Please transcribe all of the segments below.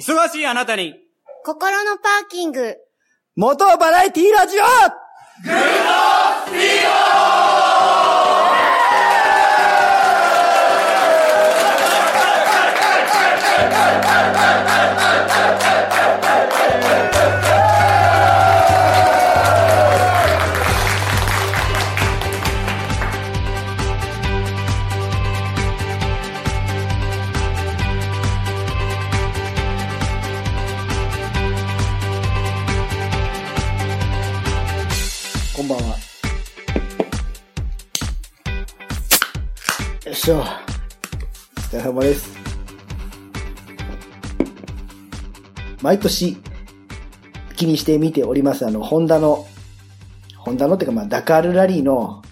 忙しいあなたに、心のパーキング。元バラエティラジオこん ばんは。よいしょ。お疲れ様です。毎年気にして見ております、あの、ホンダの、ホンダのっていうか、まあ、ダカールラリーの、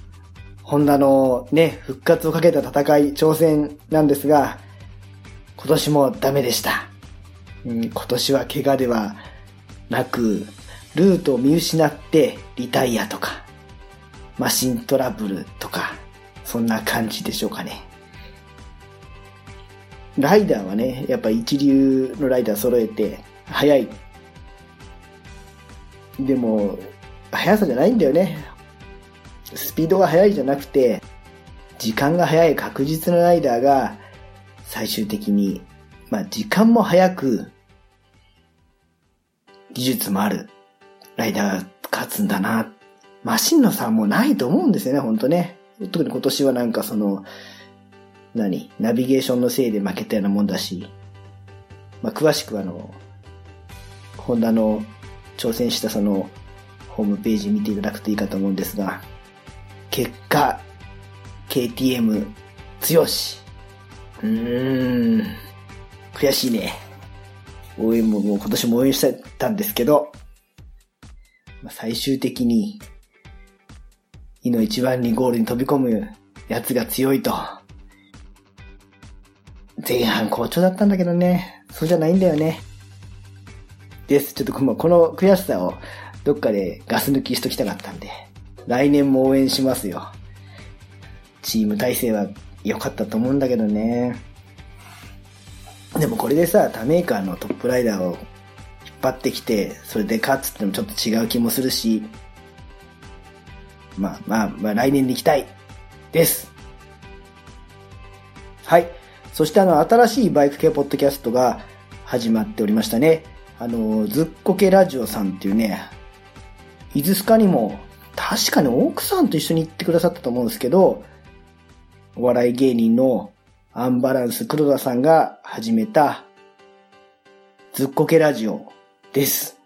ホンダのね、復活をかけた戦い、挑戦なんですが、今年もダメでした。うん、今年は怪我ではなく、ルートを見失ってリタイアとか、マシントラブルとか、そんな感じでしょうかね。ライダーはね、やっぱ一流のライダー揃えて、速い。でも、速さじゃないんだよね。スピードが速いじゃなくて、時間が速い確実なライダーが、最終的に、まあ時間も速く、技術もあるライダー勝つんだな。マシンの差もないと思うんですよね、ほんとね。特に今年はなんかその、何？ナビゲーションのせいで負けたようなもんだし、まあ、詳しくはあの、ホンダの挑戦したその、ホームページ見ていただくといいかと思うんですが、結果、KTM 強し。うーん、悔しいね。応援ももう今年も応援してたんですけど、まあ最終的に、いの一番にゴールに飛び込むやつが強いと。前半好調だったんだけどね、そうじゃないんだよね。です。ちょっとこの悔しさをどっかでガス抜きしときたかったんで、来年も応援しますよ。チーム体制は良かったと思うんだけどね。でもこれでさ、他メーカーのトップライダーをっ張ってきて、それで勝つってのもちょっと違う気もするし、まあまあ、まあ来年に行きたいです。はい。そしてあの、新しいバイク系ポッドキャストが始まっておりましたね。あの、ずっこけラジオさんっていうね、伊豆スカにも、確かに奥さんと一緒に行ってくださったと思うんですけど、お笑い芸人のアンバランス黒田さんが始めた、ずっこけラジオです。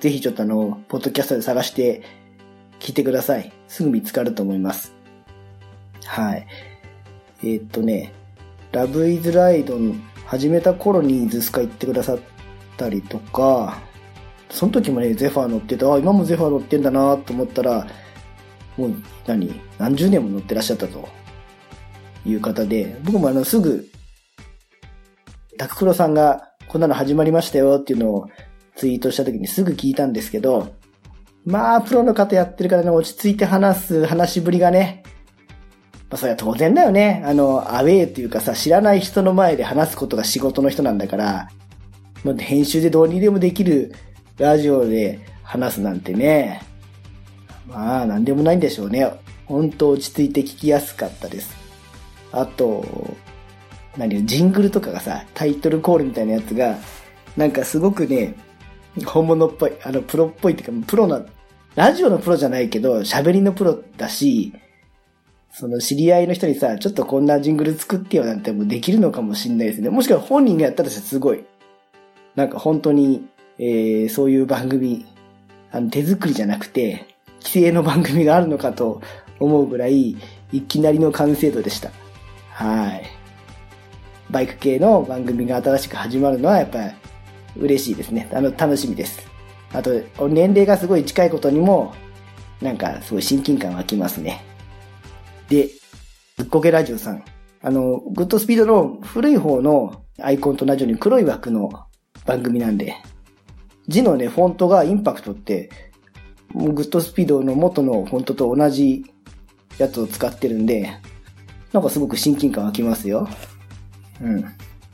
ぜひちょっとあの、ポッドキャストで探して聞いてください。すぐ見つかると思います。はい。えーっとね、ラブイズライドン始めた頃に伊豆スカ行ってくださったりとか、その時もね、ゼファー乗ってて、あ、今もゼファー乗ってんだなと思ったら、もう何、何十年も乗ってらっしゃったという方で、僕もあの、すぐ、タククロさんがこんなの始まりましたよっていうのをツイートした時にすぐ聞いたんですけど、まあ、プロの方やってるからね、落ち着いて話す話しぶりがね、まあ、それは当然だよね。あの、アウェイというかさ、知らない人の前で話すことが仕事の人なんだから、もう編集でどうにでもできるラジオで話すなんてね、まあ、なんでもないんでしょうね。本当落ち着いて聞きやすかったです。あと、何ジングルとかがさ、タイトルコールみたいなやつが、なんかすごくね、本物っぽい、あの、プロっぽいっていうか、プロな、ラジオのプロじゃないけど、喋りのプロだし、その知り合いの人にさ、ちょっとこんなジングル作ってよなんてもうできるのかもしんないですね。もしくは本人がやったらすごい。なんか本当に、えー、そういう番組、あの手作りじゃなくて、規制の番組があるのかと思うぐらい、いきなりの完成度でした。はい。バイク系の番組が新しく始まるのはやっぱり嬉しいですね。あの、楽しみです。あと、年齢がすごい近いことにも、なんかすごい親近感湧きますね。で、ぶっこけラジオさん。あの、グッドスピードの古い方のアイコンと同じように黒い枠の番組なんで、字のね、フォントがインパクトって、もうグッドスピードの元のフォントと同じやつを使ってるんで、なんかすごく親近感湧きますよ。うん。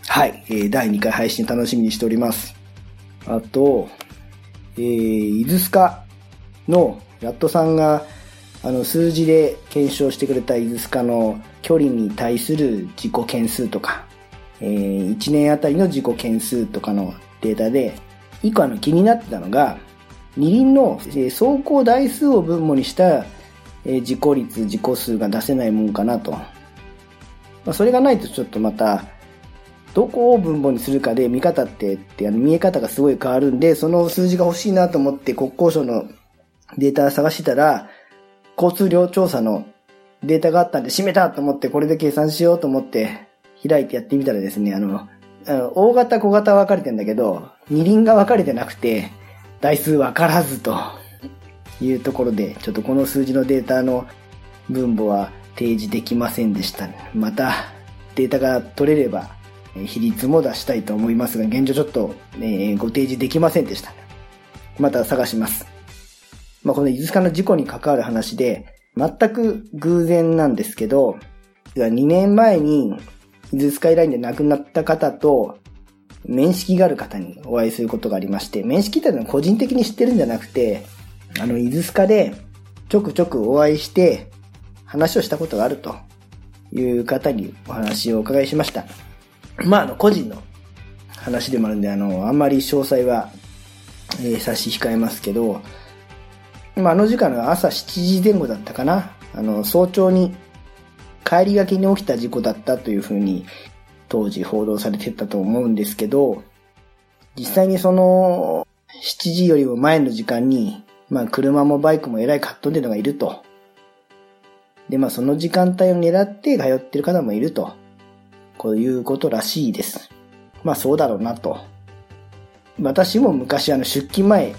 はい、えー第2回配信楽しみにしております。あと、えー、伊豆スカのラットさんが、あの、数字で検証してくれた伊豆スカの距離に対する自己件数とか、えー、1年あたりの自己件数とかのデータで、一個あの気になってたのが、二輪の、えー走行台数を分母にした、えー自己率、自己数が出せないもんかなと。まあ、それがないとちょっとまた、どこを分母にするかで見方ってってあの見え方がすごい変わるんで、その数字が欲しいなと思って国交省のデータ探してたら、交通量調査のデータがあったんで閉めたと思ってこれで計算しようと思って開いてやってみたらですね、あの、大型小型分かれてんだけど、二輪が分かれてなくて、台数分からずというところで、ちょっとこの数字のデータの分母は提示できませんでした。また、データが取れれば、比率も出したいと思いますが、現状ちょっと、えご提示できませんでした。また探します。まあ、この伊豆スカの事故に関わる話で、全く偶然なんですけど、2年前に伊豆スカイラインで亡くなった方と、面識がある方にお会いすることがありまして、面識っていうのは個人的に知ってるんじゃなくて、あの、伊豆スカでちょくちょくお会いして話をしたことがあるという方にお話をお伺いしました。まあ、の、個人の話でもあるんで、あの、あんまり詳細は、えー差し控えますけど、まあ、あの時間が朝7時前後だったかな。あの、早朝に帰りがけに起きた事故だったというふうに当時報道されてたと思うんですけど、実際にその7時よりも前の時間に、まあ車もバイクもえらいカットでるのがいると。で、まあその時間帯を狙って通ってる方もいると。こういうことらしいです。まあそうだろうなと。私も昔あの出勤前に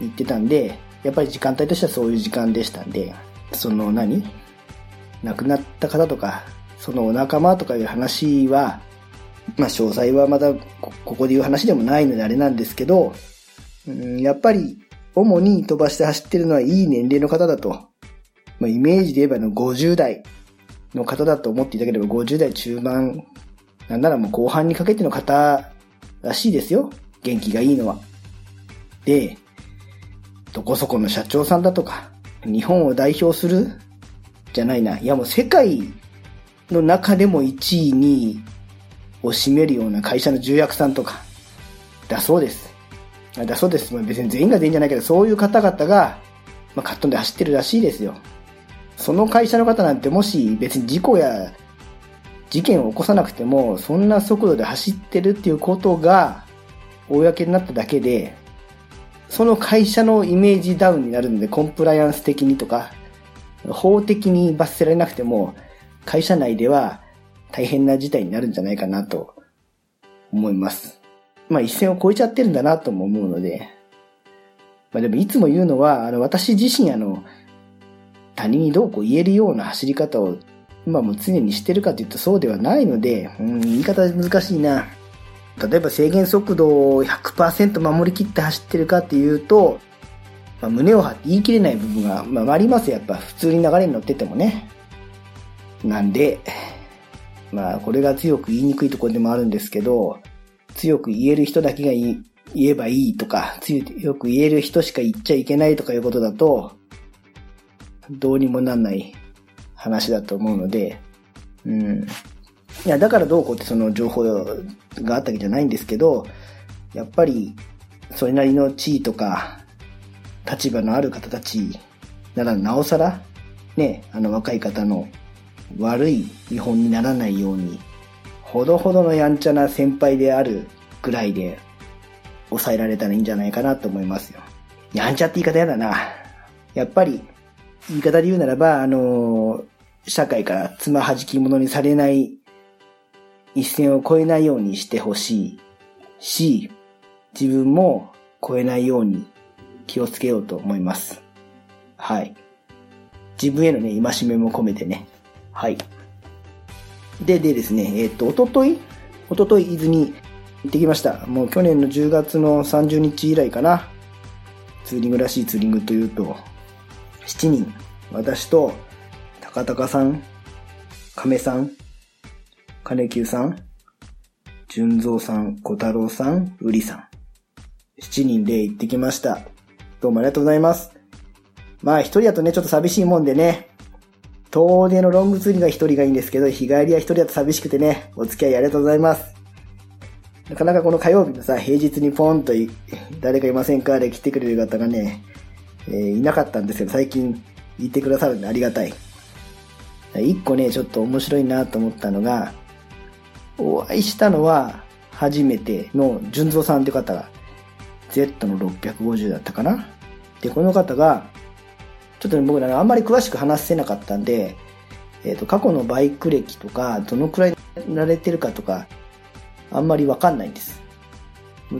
行ってたんで、やっぱり時間帯としてはそういう時間でしたんで、その何？亡くなった方とか、そのお仲間とかいう話は、まあ詳細はまだここで言う話でもないのであれなんですけど、うんやっぱり主に飛ばして走ってるのはいい年齢の方だと。まあ、イメージで言えばの50代の方だと思っていただければ50代中盤、なんならもう後半にかけての方らしいですよ。元気がいいのは。で、どこそこの社長さんだとか、日本を代表するじゃないな。いやもう世界の中でも1位、2位を占めるような会社の重役さんとか、だそうです。だそうです。別に全員が全員じゃないけど、そういう方々が、まあ、カットンで走ってるらしいですよ。その会社の方なんてもし別に事故や事件を起こさなくても、そんな速度で走ってるっていうことが、公になっただけで、その会社のイメージダウンになるので、コンプライアンス的にとか、法的に罰せられなくても、会社内では大変な事態になるんじゃないかなと思います。まあ一線を越えちゃってるんだなとも思うので、まあでもいつも言うのは、あの私自身あの、他人にどうこう言えるような走り方を今も常にしてるかというとそうではないので、うん、言い方難しいな。例えば制限速度を100%守りきって走ってるかっていうと、まあ、胸を張って言い切れない部分が、まあ、ありますやっぱ普通に流れに乗っててもね。なんで、まあこれが強く言いにくいところでもあるんですけど、強く言える人だけが言えばいいとか、強く言える人しか言っちゃいけないとかいうことだと、どうにもなんない話だと思うので、うん。いや、だからどうこうってその情報があったわけじゃないんですけど、やっぱり、それなりの地位とか、立場のある方たちならなおさら、ね、あの若い方の悪い見本にならないように、ほどほどのやんちゃな先輩であるぐらいで抑えられたらいいんじゃないかなと思いますよ。やんちゃって言い方やだな。やっぱり、言い方で言うならば、あの社会からつまはじき者にされない一線を越えないようにしてほしいし、自分も越えないように気をつけようと思います。はい。自分へのね、戒めも込めてね。はい。で、でですね、えっ、と、おとといおととい伊豆に行ってきました。もう去年の10月の30日以来かな。ツーリングらしいツーリングというと、7人、私と、高高さん、亀さん、金久さん、純蔵さん、小太郎さん、うりさん。7人で行ってきました。どうもありがとうございます。まあ一人だとね、ちょっと寂しいもんでね、遠出のロングツリングは一人がいいんですけど、日帰りは一人だと寂しくてね、お付き合いありがとうございます。なかなかこの火曜日のさ、平日にポンと誰かいませんか？で来てくれる方がね、えー、いなかったんですけど、最近言ってくださるんでありがたい。一個ね、ちょっと面白いなと思ったのが、お会いしたのは初めての純蔵さんって方が、Z の650だったかな？で、この方が、ちょっとね、僕らあんまり詳しく話せなかったんで、えっ、ー、と、過去のバイク歴とか、どのくらい慣れてるかとか、あんまりわかんないんです。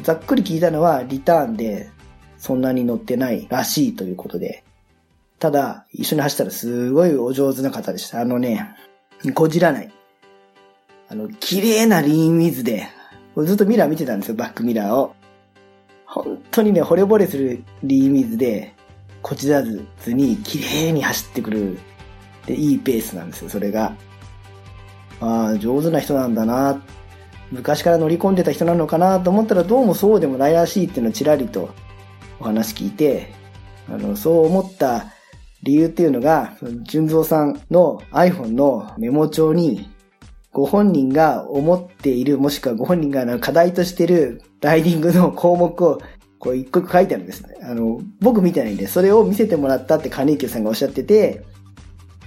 ざっくり聞いたのは、リターンでそんなに乗ってないらしいということで、ただ、一緒に走ったらすごいお上手な方でした。あのね、こじらない。あの、綺麗なリーンウィズで、ずっとミラー見てたんですよ、バックミラーを。本当にね、惚れ惚れするリーンウィズで、こじらずに綺麗に走ってくる。で、いいペースなんですよ、それが。ああ、上手な人なんだな。昔から乗り込んでた人なのかなと思ったらどうもそうでもないらしいっていうのをちらりとお話聞いて、あの、そう思った理由っていうのが、純蔵さんの iPhone のメモ帳に、ご本人が思っている、もしくはご本人が課題としているライディングの項目を、こう一個一個書いてあるんですね。あの、僕見てないんで、それを見せてもらったって金池さんがおっしゃってて、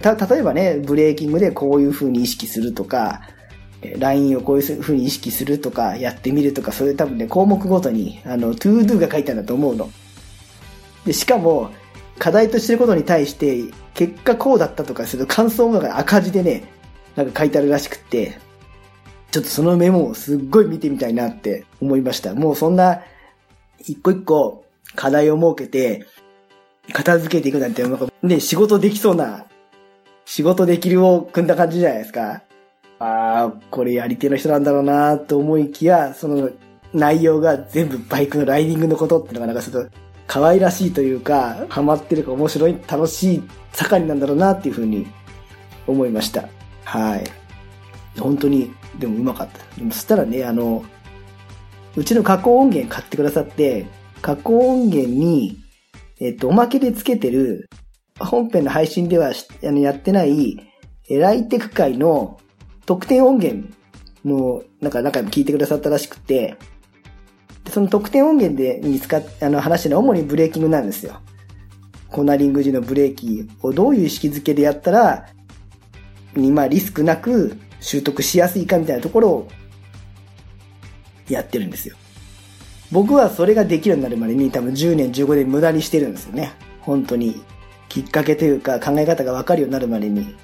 た、例えばね、ブレーキングでこういう風に意識するとか、ラインをこういう風に意識するとか、やってみるとか、そういう多分ね、項目ごとに、あの、 to do が書いてあるんだと思うの。で、しかも、課題としてることに対して、結果こうだったとかすると感想が赤字でね、なんか書いてあるらしくって、ちょっとそのメモをすっごい見てみたいなって思いました。もうそんな、一個一個課題を設けて、片付けていくなんて、なんかね、仕事できそうな、仕事できるを組んだ感じじゃないですか。ああ、これやり手の人なんだろうなと思いきや、その内容が全部バイクのライディングのことってのがなんかちょっと可愛らしいというか、ハマってるか面白い、楽しい盛りなんだろうなっていうふうに思いました。はい。本当に、でもうまかった。でもそしたらね、あの、うちの加工音源買ってくださって、加工音源に、えっと、おまけでつけてる、本編の配信ではあのやってない、えライテク界の特典音源の、なんか中も聞いてくださったらしくて、その特典音源で見つかっ、あの話してるのは主にブレーキングなんですよ。コーナリング時のブレーキをどういう意識づけでやったら、にまあリスクなく習得しやすいかみたいなところをやってるんですよ。僕はそれができるようになるまでに多分10年15年無駄にしてるんですよね。本当に。きっかけというか考え方がわかるようになるまでに。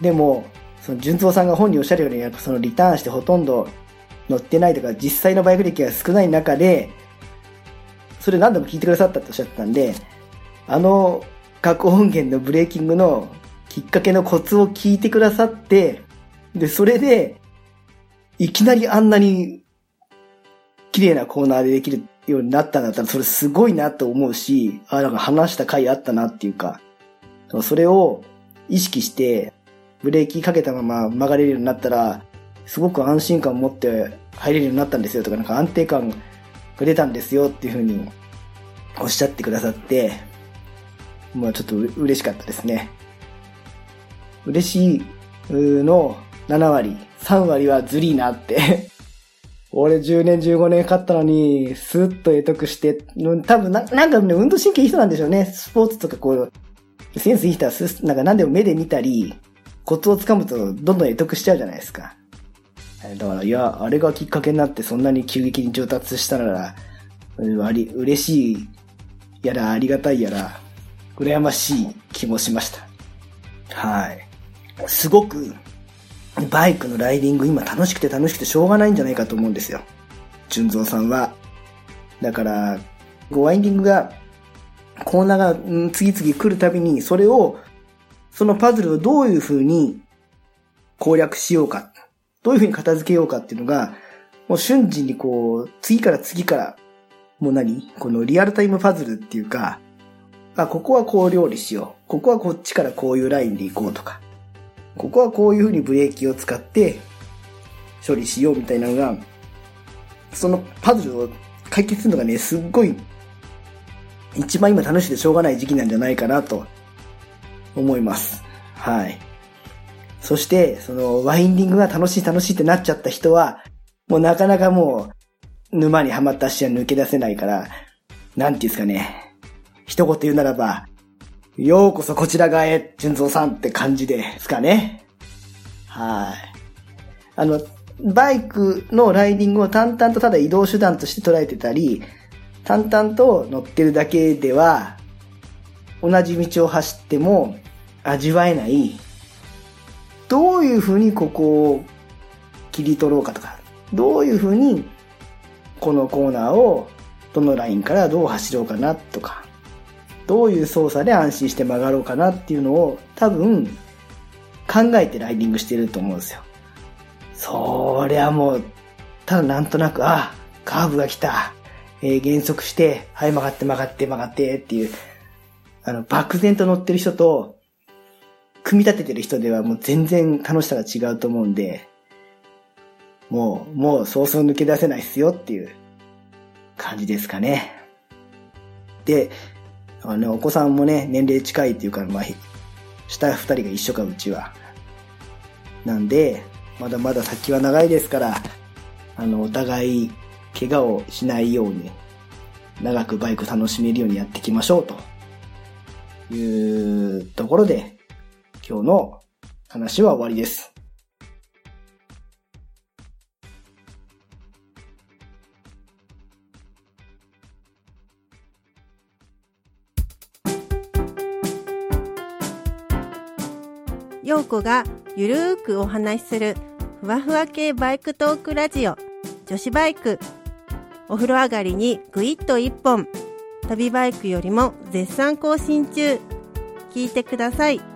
でも、その純蔵さんが本におっしゃるように、やっぱそのリターンしてほとんど乗ってないとか、実際のバイク歴が少ない中で、それ何度も聞いてくださったっておっしゃってたんで、あの、過去音源のブレーキングのきっかけのコツを聞いてくださって、で、それで、いきなりあんなに綺麗なコーナーでできるようになったんだったら、それすごいなと思うし、ああ、なんか話した回あったなっていうか、それを意識して、ブレーキかけたまま曲がれるようになったら、すごく安心感を持って入れるようになったんですよとか、なんか安定感が出たんですよっていうふうにおっしゃってくださって、まあちょっと嬉しかったですね。嬉しいの7割、3割はずりーなって 俺10年15年かったのに、スッと得得して、多分な、なんかね、運動神経いい人なんでしょうね。スポーツとかこう、センスいい人はす、なんか何でも目で見たり、コツをつかむとどんどん得得しちゃうじゃないですか。だから、いや、あれがきっかけになってそんなに急激に上達したなら、あり、嬉しいやら、ありがたいやら、羨ましい気もしました。はい。すごく、バイクのライディング今楽しくて楽しくてしょうがないんじゃないかと思うんですよ。純蔵さんは。だから、ワインディングが、コーナーが、うん、次々来るたびに、それを、そのパズルをどういう風に攻略しようか。どういうふうに片付けようかっていうのが、もう瞬時にこう、次から次から、もう何？このリアルタイムパズルっていうか、あ、ここはこう料理しよう。ここはこっちからこういうラインで行こうとか。ここはこういうふうにブレーキを使って、処理しようみたいなのが、そのパズルを解決するのがね、すっごい、一番今楽しくてしょうがない時期なんじゃないかなと思います。はい。そして、その、ワインディングが楽しい楽しいってなっちゃった人は、もうなかなかもう、沼にはまった足は抜け出せないから、なんていうんですかね。一言言うならば、ようこそこちら側へ、純蔵さんって感じですかね。はい。あの、バイクのライディングを淡々とただ移動手段として捉えてたり、淡々と乗ってるだけでは、同じ道を走っても味わえない、どういうふうにここを切り取ろうかとか、どういうふうにこのコーナーをどのラインからどう走ろうかなとか、どういう操作で安心して曲がろうかなっていうのを多分考えてライディングしてると思うんですよ。そりゃもう、ただなんとなく、あ、カーブが来た。えー、減速して、はい曲がって曲がって曲がってっていう、あの、漠然と乗ってる人と、組み立ててる人ではもう全然楽しさが違うと思うんで、もう、もうそうそう抜け出せないっすよっていう感じですかね。で、あの、お子さんもね、年齢近いっていうか、まあ、下二人が一緒か、うちは。なんで、まだまだ先は長いですから、あの、お互い、怪我をしないように、長くバイク楽しめるようにやっていきましょう、というところで、今日の話は終わりです。陽子がゆるーくお話しするふわふわ系バイクトークラジオ女子バイクお風呂上がりにぐいっと一本旅バイクよりも絶賛更新中聞いてください。